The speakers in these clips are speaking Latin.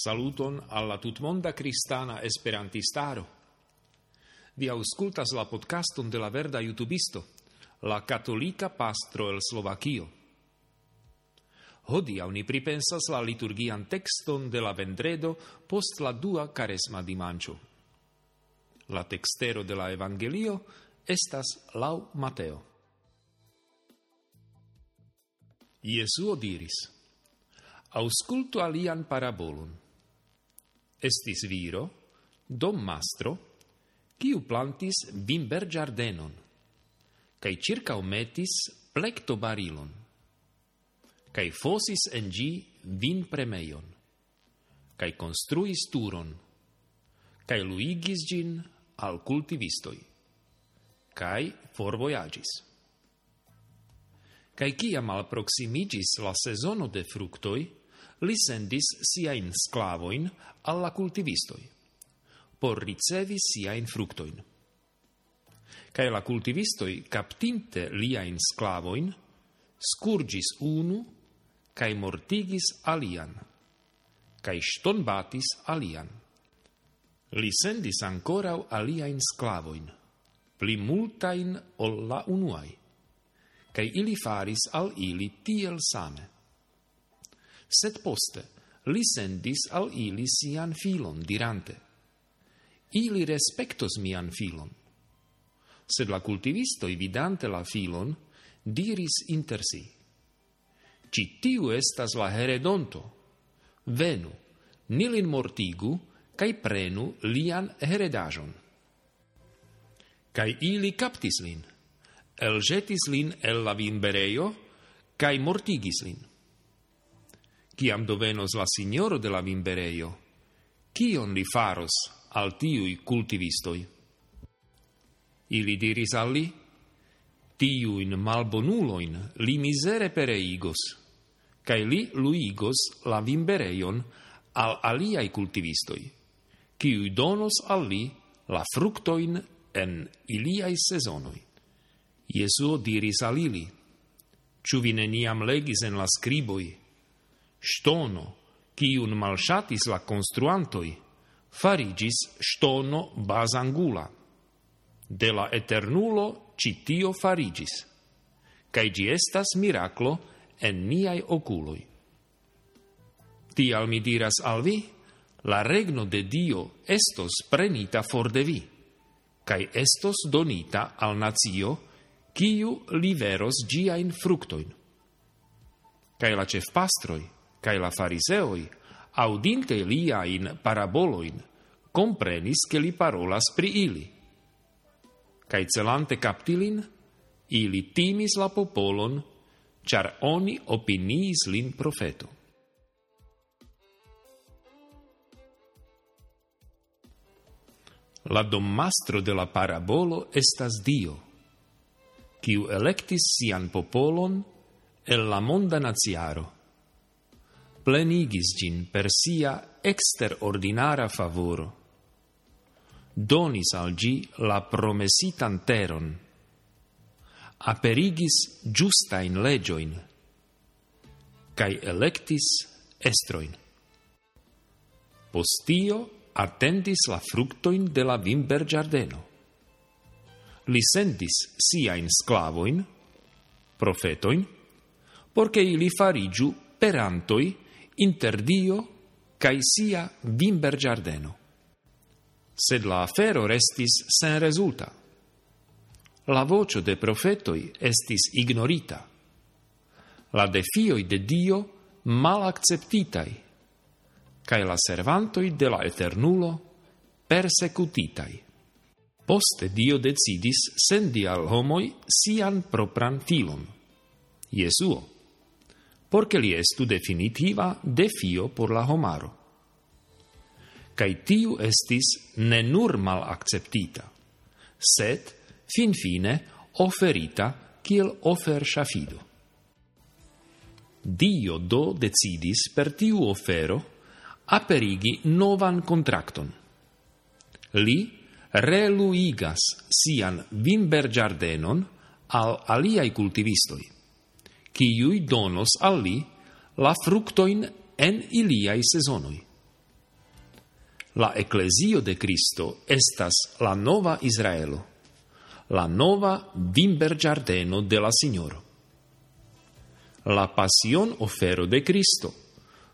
Saluton alla tutmonda cristana esperantistaro. Vi auscultas la podcaston de la verda youtubisto, la catolica pastro el Slovakio. Hodia ni pripensas la liturgian texton de la vendredo post la dua caresma dimanĉo. La textero de la evangelio estas lau Mateo. Jesuo diris: Auscultu alian parabolon estis viro, dom mastro, quiu plantis vimber giardenon, cae circa umetis plecto barilon, cae fosis en gi vin premeion, cae construis turon, cae luigis gin al cultivistoi, cae forvoyagis. Cae ciam alproximigis la sezono de fructoi, li sendis siain sclavoin alla cultivistoi, por ricevi siain fructoin. Cae la cultivistoi, captinte liain sclavoin, scurgis unu, cae mortigis alian, cae stonbatis alian. Li sendis ancorau aliain sclavoin, pli multain olla unuai, cae ili faris al ili tiel same sed poste li sendis al ili sian filon, dirante, ili respectos mian filon. Sed la cultivistoi, vidante la filon, diris inter si, ci tiu estas la heredonto, venu, nilin mortigu, cae prenu lian heredajon. Cae ili captis lin, elgetis lin el la vinbereio, cae mortigis lin ciam dovenos la signoro de la vimbereio? Cion li faros al tiui cultivistoi? Ili diris al li, tiuin malbonuloin li misere pereigos, cae li luigos la vimbereion al aliai cultivistoi, ciui donos al li la fructoin en iliai sezonoi. Jesuo diris al ili, Ciu vi neniam legis en la scriboi, Stono, quiun malshatis la construantoi, farigis stono basangula. De la eternulo citio farigis, cae gi estas miraclo en niai oculoi. Tial mi diras al vi, la regno de Dio estos prenita for de vi, cae estos donita al nazio, kiu liveros giain fructoin. Cae la cef pastroi, Cae la fariseoi, audinte liain paraboloin, comprenis che li parolas pri ili. Cae celante captilin, ili timis la popolon, char oni opiniis lin profeto. La domastro de la parabolo estas Dio, quiu electis sian popolon el la monda naziaro plenigis gin per sia exterordinara favoro. Donis al gi la promesitan teron, aperigis giustain legioin, cae electis estroin. Postio attendis la fructoin de la Vimber Giardeno. Li sentis siain sclavoin, profetoin, porce ili farigiu perantoi inter Dio cae sia vimber Giardeno. Sed la afero restis sen resulta. La vocio de profetoi estis ignorita. La defioi de Dio mal acceptitai, cae la servantoi de la Eternulo persecutitai. Poste Dio decidis sendi al homoi sian propran filon, Jesuo, porque li estu definitiva defio por la homaro. Cai tiu estis ne nur mal acceptita, sed fin fine oferita kiel ofer shafido. Dio do decidis per tiu ofero aperigi novan contracton. Li reluigas sian Wimbergiardenon al aliai cultivistoi quiui donos al li la fructoin en iliai sezonoi. La ecclesio de Cristo estas la nova Israelo, la nova vimber giardeno de la Signoro. La passion ofero de Cristo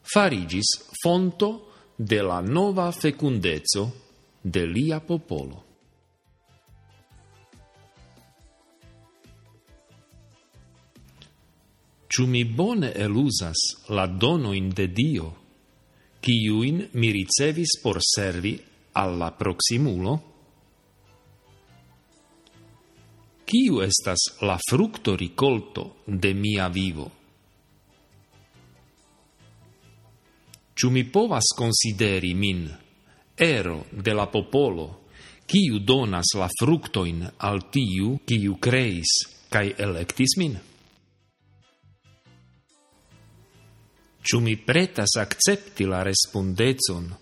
farigis fonto de la nova fecundezo de lia popolo. Ciu mi bone elusas la donoin de Dio, ciuin mi ricevis por servi alla proximulo? Ciu estas la fructo ricolto de mia vivo? Ciu mi povas consideri min ero de la popolo, ciu donas la fructoin al tiu, ciu creis, cae electis min? Ciu mi pretas accepti la respondezon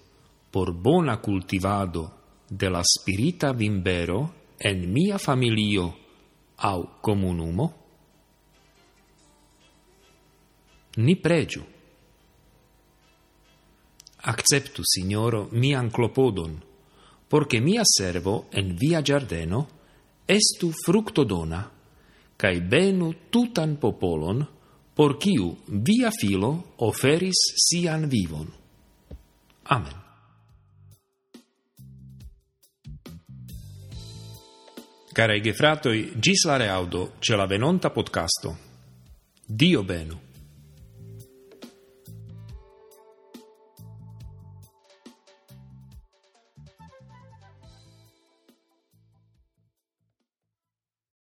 por bona cultivado de la spirita vimbero en mia familio au comunumo? Ni pregiu. Acceptu, Signoro, mian clopodon, porche mia servo en via giardeno estu fructodona, cae benu tutan popolon, por kiu via filo oferis sian vivon. Amen. Carei gefratoi, gis la reaudo ce la venonta podcasto. Dio benu.